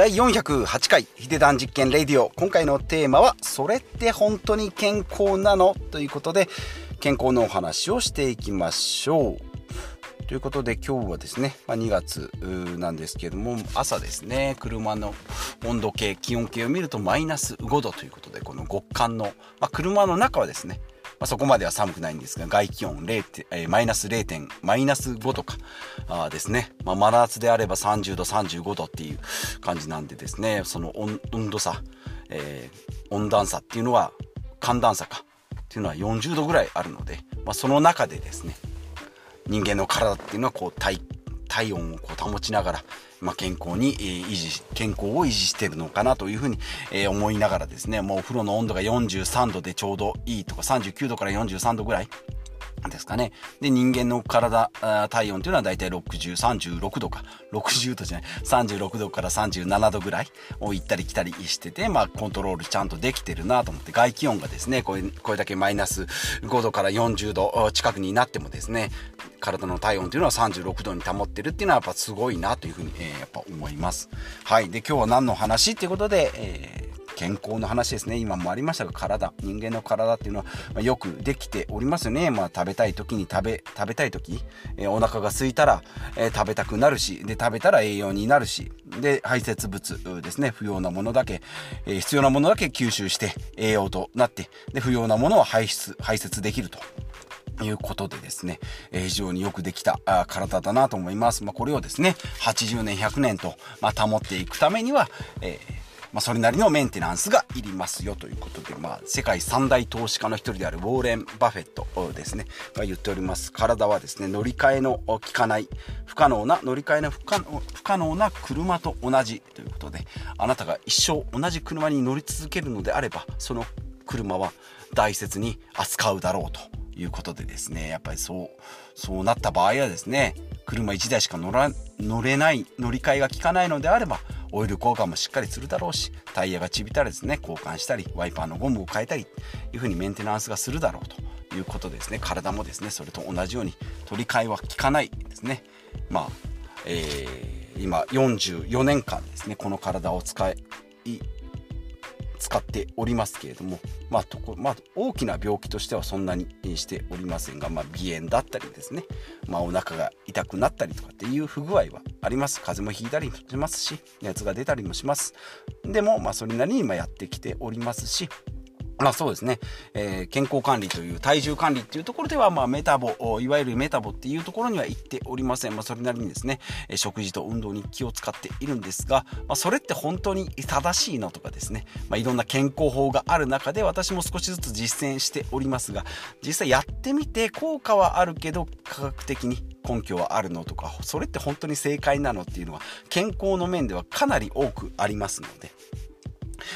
第408回ヒデダン実験レディオ今回のテーマは「それって本当に健康なの?」ということで健康のお話をしていきましょうということで今日はですね、まあ、2月なんですけども朝ですね車の温度計気温計を見るとマイナス5度ということでこの極寒の、まあ、車の中はですねまあ、そこまでは寒くないんですが、外気温0えー、マイナス0点、マイナス5とかあですね。まあ、真夏であれば30度、35度っていう感じなんでですね、その温度差、えー、温暖差っていうのは、寒暖差かっていうのは40度ぐらいあるので、まあ、その中でですね、人間の体っていうのはこう体体温をこう保ちながら、まあ、健康に、維持健康を維持してるのかなというふうに、え、思いながらですねもうお風呂の温度が43度でちょうどいいとか39度から43度ぐらいですかね。で、人間の体、体温というのはだいたい60、36度か、60度じゃない、36度から37度ぐらいを行ったり来たりしてて、まあ、コントロールちゃんとできてるなと思って、外気温がですね、これ、これだけマイナス5度から40度近くになってもですね、体の体温というのは36度に保ってるっていうのはやっぱすごいなというふうに、えー、やっぱ思います。はい。で、今日は何の話っていうことで、えー健康の話ですね。今もありましたが体。人間の体っていうのはよくできておりますよね、まあ、食べたい時に食べ食べたい時、えー、お腹が空いたら、えー、食べたくなるしで食べたら栄養になるしで排泄物ですね。不要なものだけ、えー、必要なものだけ吸収して栄養となってで不要なものは排出排泄できると。いうことでですね、えー、非常によくできたあ体だなと思います。まあ、これをですね、80年、100年と、まあ、保っていくためには、えーまあ、それなりのメンテナンスがいりますよということで、まあ、世界三大投資家の一人であるウォーレン・バフェットですね、が言っております。体はですね、乗り換えの効かない、不可能な、乗り換えの不可能な車と同じということで、あなたが一生同じ車に乗り続けるのであれば、その車は大切に扱うだろうと。いうことでですね、やっぱりそう、そうなった場合はですね、車1台しか乗ら乗れない、乗り換えが効かないのであれば、オイル交換もしっかりするだろうしタイヤがちびたらですね交換したりワイパーのゴムを変えたりいうふうにメンテナンスがするだろうということですね。体もですねそれと同じように取り替えは効かないですね。まあ、えー、今44年間ですねこの体を使い使っておりますけれども、まあとこまあ、大きな病気としてはそんなにしておりませんが、まあ、鼻炎だったりですね、まあ、お腹が痛くなったりとかっていう不具合はあります。風邪もひいたりもしますし熱が出たりもします。でも、まあ、それなりに今やってきておりますしまあそうですね、えー、健康管理という体重管理っていうところでは、まあメタボ、いわゆるメタボっていうところには行っておりません。まあそれなりにですね、食事と運動に気を使っているんですが、まあそれって本当に正しいのとかですね、まあいろんな健康法がある中で私も少しずつ実践しておりますが、実際やってみて効果はあるけど科学的に根拠はあるのとか、それって本当に正解なのっていうのは健康の面ではかなり多くありますので、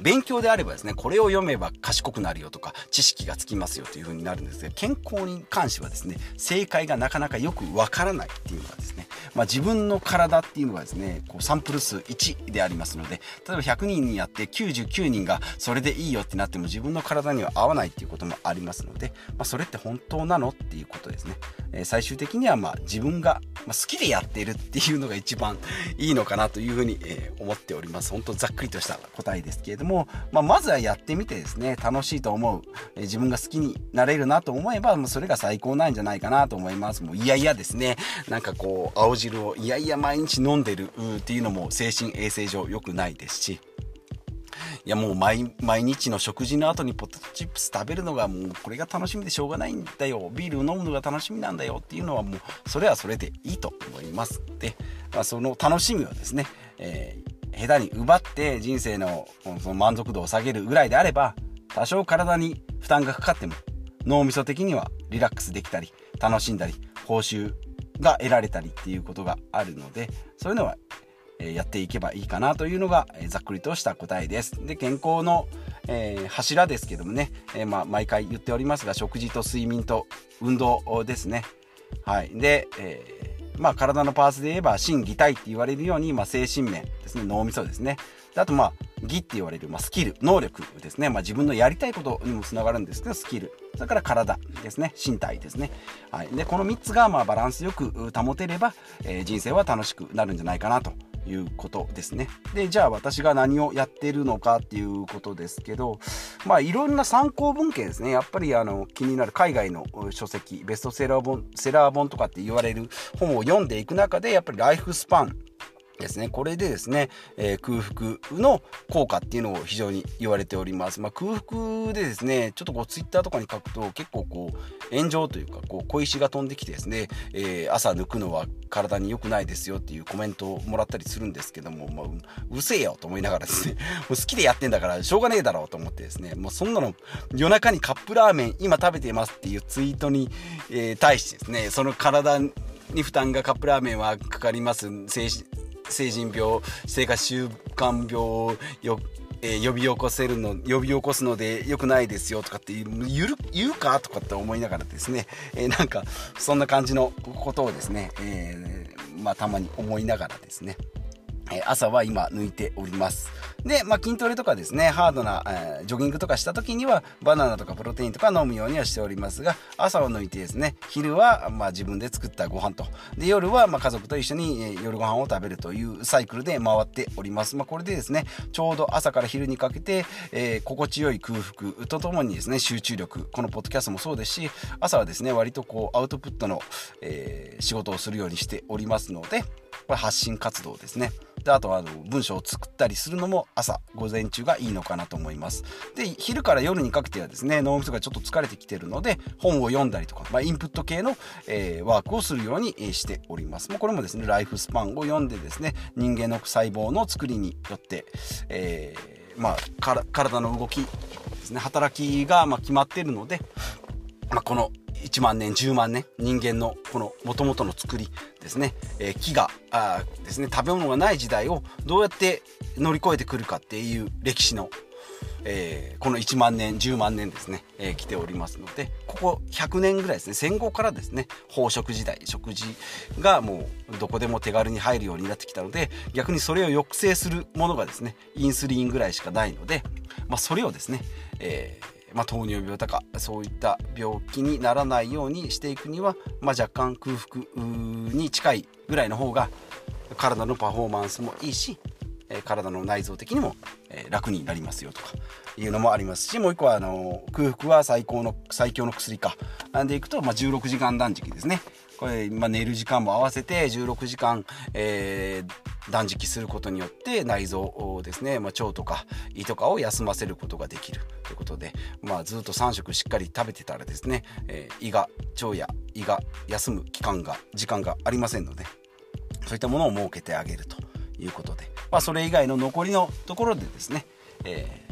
勉強であればですね、これを読めば賢くなるよとか、知識がつきますよという風になるんですが、健康に関してはですね、正解がなかなかよくわからないっていうのがですね、まあ、自分の体っていうのがですね、こうサンプル数1でありますので、例えば100人にやって99人がそれでいいよってなっても自分の体には合わないっていうこともありますので、まあ、それって本当なのっていうことですね。え、最終的にはま自分が好きでやっているっていうのが一番いいのかなというふうに、え、思っております。本当ざっくりとした答えですけれども、まあ、まずはやってみてですね、楽しいと思う、え、自分が好きになれるなと思えば、もうそれが最高なんじゃないかなと思います。もういやいやですね、なんかこう、青汁をいやいや毎日飲んでるっていうのも精神衛生上良くないですし、いやもう毎日の食事の後にポテトチップス食べるのがもうこれが楽しみでしょうがないんだよ。ビールを飲むのが楽しみなんだよっていうのはもうそれはそれでいいと思います。で、まあ、その楽しみはですね、えー、下手に奪って人生のその満足度を下げるぐらいであれば多少体に負担がかかっても脳みそ的にはリラックスできたり楽しんだり報酬が得られたりっていうことがあるのでそういうのはやっていけばいいかなというのがざっくりとした答えです。で健康の、えー、柱ですけどもね、えー、まあ、毎回言っておりますが食事と睡眠と運動ですね。はい、で、えー、まあ、体のパーツで言えば心技体って言われるように、まあ、精神面ですね。脳みそですね。であとまあ技って言われる、まあ、スキル能力ですね、まあ、自分のやりたいことにもつながるんですけどスキル。それから体ですね。身体ですね、はい、でこの3つがまあバランスよく保てれば、えー、人生は楽しくなるんじゃないかなと。いうことですね。で、じゃあ私が何をやってるのかっていうことですけど、まあいろんな参考文献ですね。やっぱりあの気になる海外の書籍、ベストセラー本、セラー本とかって言われる本を読んでいく中で、やっぱりライフスパン、ですね。これでですね、えー、空腹の効果っていうのを非常に言われております。まあ、空腹でですね、ちょっとこうツイッターとかに書くと結構こう炎上というかこう小石が飛んできてですね、えー、朝抜くのは体に良くないですよっていうコメントをもらったりするんですけども、まあ、うせえよと思いながらですね、もう好きでやってんだからしょうがねえだろうと思ってですね、もうそんなの夜中にカップラーメン今食べてますっていうツイートに、えー、対してですね、その体に負担がカップラーメンはかかります精神成人病生活習慣病をよえー、呼び起こせるの呼び起こすのでよくないですよとかって言う言うかとかって思いながらですね、えー、なんかそんな感じのことをですね、えー、まあ、たまに思いながらですね。朝は今抜いております。で、まあ、筋トレとかですね、ハードな、えー、ジョギングとかした時には、バナナとかプロテインとか飲むようにはしておりますが、朝を抜いてですね、昼は、まあ、自分で作ったご飯と、で、夜は、まあ、家族と一緒に、えー、夜ご飯を食べるというサイクルで回っております。まあ、これでですね、ちょうど朝から昼にかけて、えー、心地よい空腹とともにですね、集中力、このポッドキャストもそうですし、朝はですね、割とこう、アウトプットの、え仕事をするようにしておりますので、これ発信活動ですね。であとはあの文章を作ったりするのも朝午前中がいいのかなと思いますで昼から夜にかけてはですね脳みそがちょっと疲れてきてるので本を読んだりとか、まあ、インプット系の、えー、ワークをするようにしておりますもうこれもですねライフスパンを読んでですね人間の細胞の作りによって、えー、まあ、体の動きですね働きがま決まっているので、まあ、この1万年10万年人間のこの元々の作りですね、えー、木があですね。食べ物がない時代をどうやって乗り越えてくるかっていう歴史の、えー、この1万年10万年ですね、えー、来ておりますのでここ100年ぐらいですね。戦後からですね。飽食時代食事がもうどこでも手軽に入るようになってきたので逆にそれを抑制するものがですねインスリンぐらいしかないので、まあ、それをですね、えーまあ、糖尿病とかそういった病気にならないようにしていくには、まあ、若干空腹に近いぐらいの方が体のパフォーマンスもいいし体の内臓的にも楽になりますよとかいうのもありますしもう一個はあの空腹は最高の最強の薬か。なんでいくと、まあ、16時間断食ですね。これ、まあ、寝る時間も合わせて16時間、えー、断食することによって内臓をですね、まあ、腸とか胃とかを休ませることができるということで、まあ、ずっと3食しっかり食べてたらですね、えー、胃が腸や胃が休む期間が時間がありませんのでそういったものを設けてあげるということで、まあ、それ以外の残りのところでですね、えー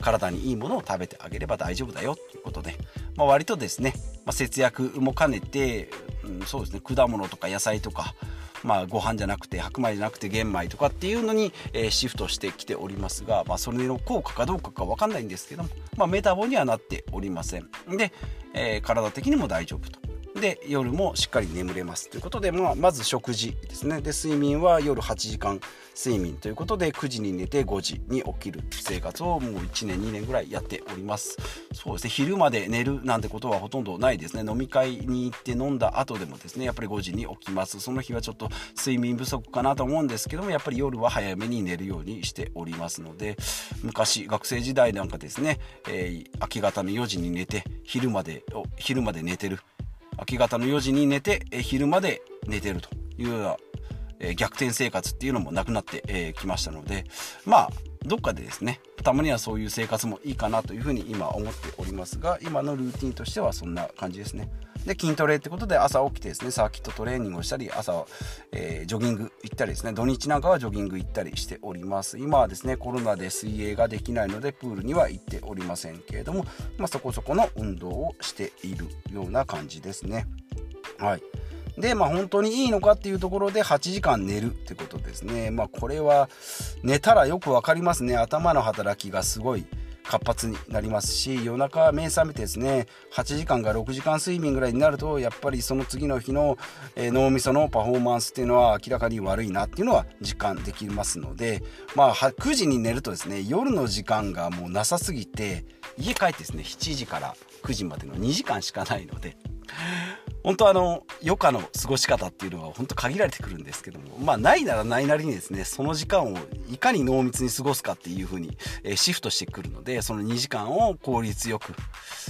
体にいいものを食べてあげれば大丈夫だよということで、まあ、割とですね、まあ、節約も兼ねて、うん、そうですね果物とか野菜とか、まあ、ご飯じゃなくて白米じゃなくて玄米とかっていうのに、えー、シフトしてきておりますが、まあ、それの効果かどうかか分かんないんですけども、まあ、メタボにはなっておりません。で、えー、体的にも大丈夫と。で夜もしっかり眠れますということで、まあ、まず食事ですね。で睡眠は夜8時間睡眠ということで9時に寝て5時に起きる生活をもう1年2年ぐらいやっております。そうですね。昼まで寝るなんてことはほとんどないですね。飲み会に行って飲んだ後でもですねやっぱり5時に起きます。その日はちょっと睡眠不足かなと思うんですけどもやっぱり夜は早めに寝るようにしておりますので昔学生時代なんかですね、えー、明け方の4時に寝て昼まで昼まで寝てる明け方の4時に寝て、え昼まで寝てるというような、え逆転生活っていうのもなくなってき、えー、ましたのでまあどっかでですねたまにはそういう生活もいいかなというふうに今思っておりますが今のルーティンとしてはそんな感じですね。で筋トレってことで朝起きてですねサーキットトレーニングをしたり朝、えー、ジョギング行ったりですね土日なんかはジョギング行ったりしております今はですねコロナで水泳ができないのでプールには行っておりませんけれども、まあ、そこそこの運動をしているような感じですねはいで、まあ本当にいいのかっていうところで8時間寝るってことですね。まあこれは寝たらよくわかりますね。頭の働きがすごい活発になりますし夜中目覚めてですね8時間が6時間睡眠ぐらいになるとやっぱりその次の日の、えー、脳みそのパフォーマンスっていうのは明らかに悪いなっていうのは実感できますのでまあ9時に寝るとですね夜の時間がもうなさすぎて家帰ってですね7時から9時までの2時間しかないので本当あの余暇の過ごし方っていうのは本当限られてくるんですけどもまあないならないなりにですねその時間をいかに濃密に過ごすかっていうふうに、え、シフトしてくるのでその2時間を効率よく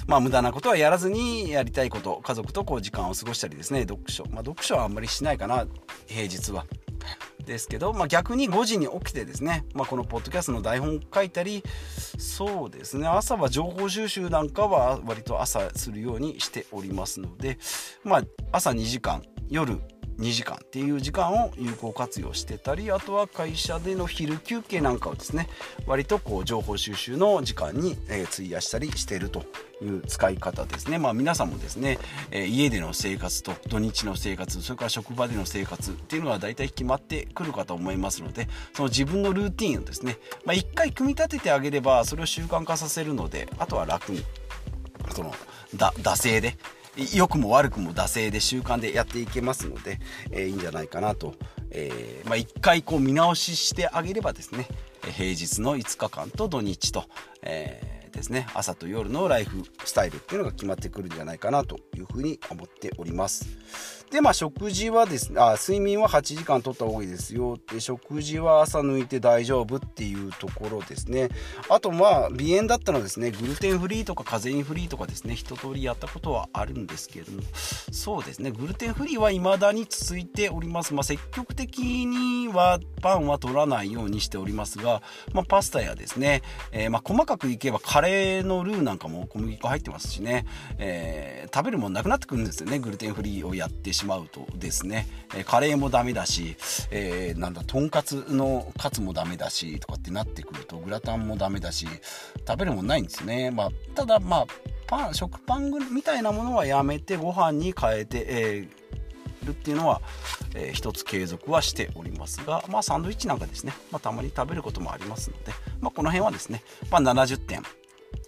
まあ無駄なことはやらずにやりたいこと家族とこう時間を過ごしたりですね読書。まあ読書はあんまりしないかな平日は。ですけど、まあ、逆に5時に起きてですね、まあ、このポッドキャストの台本書いたりそうですね朝は情報収集なんかは割と朝するようにしておりますので、まあ、朝2時間夜2時間っていう時間を有効活用してたりあとは会社での昼休憩なんかをですね割とこう情報収集の時間に、え費やしたりしているという使い方ですね。まあ皆さんもですね、え家での生活と土日の生活それから職場での生活っていうのは大体決まってくるかと思いますのでその自分のルーティンをですね、まあ、1回組み立ててあげればそれを習慣化させるのであとは楽にその惰性で良くも悪くも惰性で習慣でやっていけますので、えー、いいんじゃないかなと、えー、まあ、一回こう見直ししてあげればですね平日の5日間と土日と、えーですね朝と夜のライフスタイルっていうのが決まってくるんじゃないかなというふうに思っております。でまあ食事はですねあ睡眠は8時間とった方がいいですよで食事は朝抜いて大丈夫っていうところですね。あとまあ鼻炎だったのですねグルテンフリーとかカゼインフリーとかですね一通りやったことはあるんですけれども。そうですねグルテンフリーは未だに続いております。まあ積極的にはパンは取らないようにしておりますが、まあ、パスタやですね、えー、まあ細かくいけばカレーレーのルーなんかも小麦粉入ってますしね、えー、食べるもんなくなってくるんですよねグルテンフリーをやってしまうとですね、え、カレーもダメだし、えー、なんだとんかつのカツもダメだしとかってなってくるとグラタンもダメだし食べるもんないんですね、まあ、ただまあパン食パンみたいなものはやめてご飯に変えて、えーるっていうのは、えー、つ継続はしておりますが、まあ、サンドイッチなんかですね、まあ、たまに食べることもありますので、まあ、この辺はですね、まあ、70点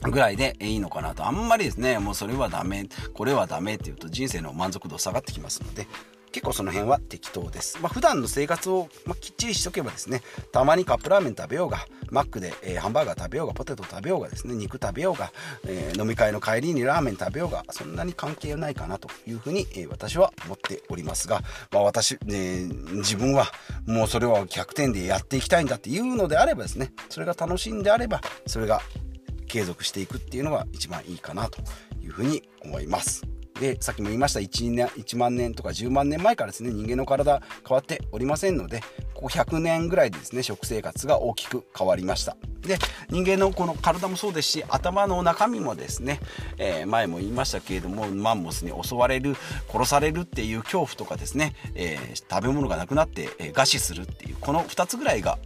ぐらいでいいのかなと。あんまりですね、もうそれはダメ、これはダメっていうと人生の満足度下がってきますので、結構その辺は適当です。まあ、普段の生活を、まきっちりしとけばですね、たまにカップラーメン食べようが、マックで、えー、ハンバーガー食べようが、ポテト食べようがですね、肉食べようが、えー、飲み会の帰りにラーメン食べようが、そんなに関係ないかなというふうに、えー、私は思っておりますが、まあ、私、ね、自分はもうそれは100点でやっていきたいんだっていうのであればですね、それが楽しいんであれば、それが継続していくっていうのが一番いいかなというふうに思います。でさっきも言いました 1, 年1万年とか10万年前からですね人間の体変わっておりませんのでここ100年ぐらいでですね食生活が大きく変わりましたで人間のこの体もそうですし頭の中身もですね、えー、前も言いましたけれどもマンモスに襲われる殺されるっていう恐怖とかですね、えー、食べ物がなくなって、餓死するっていうこの2つぐらいが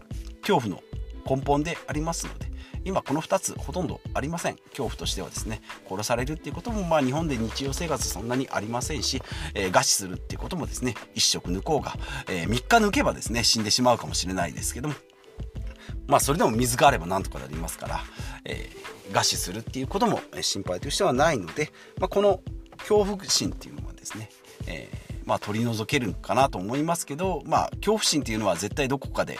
恐怖の根本でありますので今この2つほとんどありません。恐怖としてはですね殺されるっていうこともまあ日本で日常生活そんなにありませんし、えー、餓死するっていうこともですね1食抜こうが、えー、3日抜けばですね死んでしまうかもしれないですけどもまあそれでも水があればなんとかなりますから、えー、餓死するっていうことも心配としてはないので、まあ、この恐怖心っていうのはですね、えー、まあ取り除けるかなと思いますけど、まあ恐怖心っていうのは絶対どこかで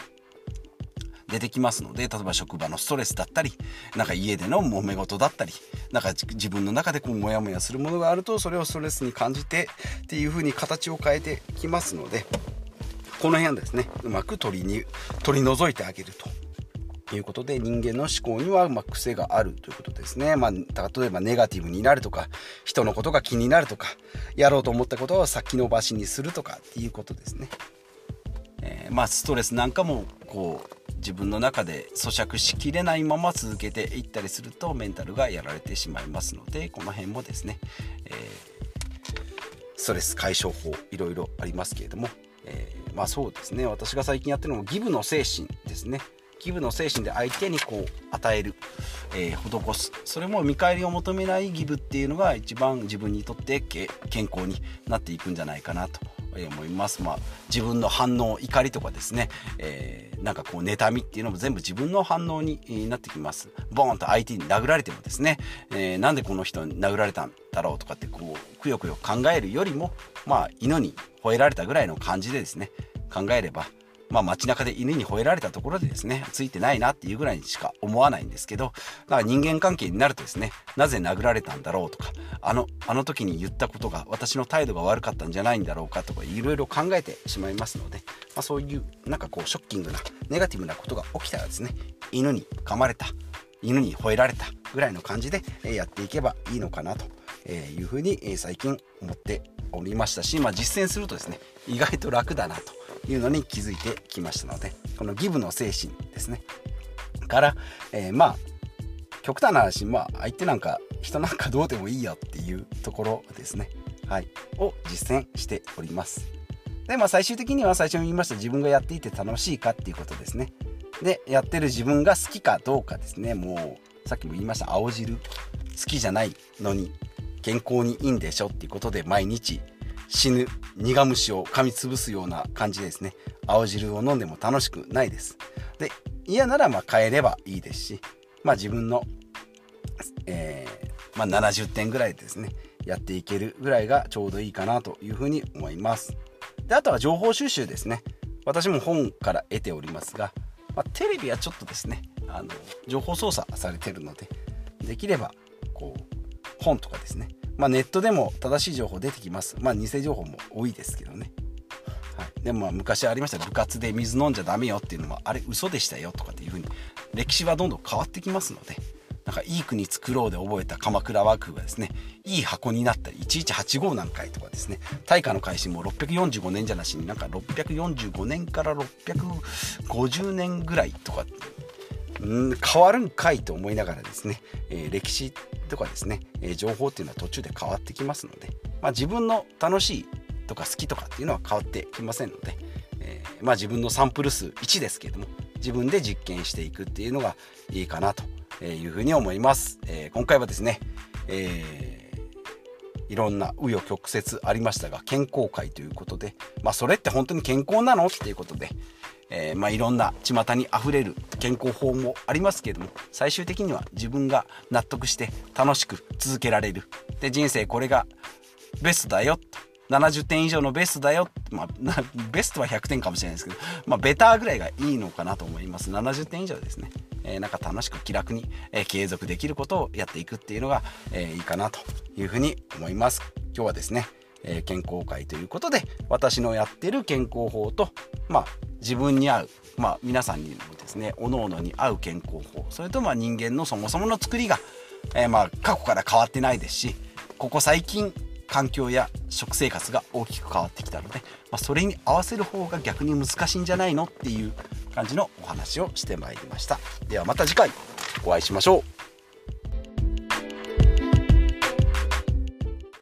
出てきますので例えば職場のストレスだったりなんか家での揉め事だったりなんか自分の中でこうモヤモヤするものがあるとそれをストレスに感じてっていう風に形を変えてきますのでこの辺ですねうまく取りに取り除いてあげると。いうことで人間の思考にはま癖があるということですね。まあ、例えばネガティブになるとか人のことが気になるとかやろうと思ったことを先延ばしにするとかっていうことですね。えー、まあストレスなんかもこう自分の中で咀嚼しきれないまま続けていったりするとメンタルがやられてしまいますのでこの辺もですね、え、ストレス解消法いろいろありますけれども、え、まあそうですね私が最近やってるのもギブの精神ですね。ギブの精神で相手にこう与える、えー、施す。それも見返りを求めないギブっていうのが一番自分にとって健康になっていくんじゃないかなと思います。まあ、自分の反応、怒りとかですね、えー、なんかこう、妬みっていうのも全部自分の反応になってきます。ボーンと相手に殴られてもですね、えー、なんでこの人に殴られたんだろうとかってこう、くよくよ考えるよりも、まあ、犬に吠えられたぐらいの感じでですね、考えれば、まあ街中で犬に吠えられたところでですね、ついてないなっていうぐらいにしか思わないんですけど、だから人間関係になるとですね、なぜ殴られたんだろうとか、あの、あの時に言ったことが私の態度が悪かったんじゃないんだろうかとか、いろいろ考えてしまいますので、まあそういうなんかこうショッキングな、ネガティブなことが起きたらですね、犬に噛まれた、犬に吠えられたぐらいの感じでやっていけばいいのかなというふうに最近思っておりましたし、まあ、実践するとですね意外と楽だなというのに気づいてきましたのでこのギブの精神ですね。から、えー、まあ極端な話まあ相手なんか人なんかどうでもいいよっていうところですね。はい。を実践しております。でまあ最終的には最初に言いました自分がやっていて楽しいかっていうことですね。でやってる自分が好きかどうかですね。もうさっきも言いました青汁。好きじゃないのに健康にいいんでしょっていうことで毎日死ぬ苦虫を噛みつぶすような感じですね。青汁を飲んでも楽しくないです。で嫌ならまあ変えればいいですしまあ自分の、えー、まあ、70点ぐらいですね。やっていけるぐらいがちょうどいいかなというふうに思います。であとは情報収集ですね。私も本から得ておりますがまあ、テレビはちょっとですねあの情報操作されてるのでできればこう本とかですね、まあ、ネットでも正しい情報出てきます。まあ偽情報も多いですけどね、はい、でも昔ありました。部活で水飲んじゃダメよっていうのもあれ嘘でしたよとかっていうふうに歴史はどんどん変わってきますのでなんかいい国作ろうで覚えた鎌倉幕府がですねいい箱になったり1185なんかいとかですね大化の改新も645年じゃなしになんか645年から650年ぐらいとかん変わるんかいと思いながらですね、えー、歴史とかですね、えー、情報っていうのは途中で変わってきますので、まあ、自分の楽しいとか好きとかっていうのは変わってきませんので、えー、まあ、自分のサンプル数1ですけれども自分で実験していくっていうのがいいかなというふうに思います。えー、今回はですね、えー、いろんな紆余曲折ありましたが健康会ということで、まあ、それって本当に健康なの？っていうことで、えー、まあ、いろんな巷にあふれる健康法もありますけれども最終的には自分が納得して楽しく続けられる。で人生これがベストだよ。70点以上のベストだよ、まあ、ベストは100点かもしれないですけど、まあ、ベターぐらいがいいのかなと思います。70点以上ですね。えー、なんか楽しく気楽に、えー、継続できることをやっていくっていうのが、えー、いいかなというふうに思います。今日はですね、健康会ということで私のやってる健康法とまあ自分に合うまあ皆さんにもですね各々に合う健康法それとまあ人間のそもそもの作りが、えまあ過去から変わってないですしここ最近環境や食生活が大きく変わってきたので、まあ、それに合わせる方が逆に難しいんじゃないのっていう感じのお話をしてまいりました。ではまた次回お会いしましょう。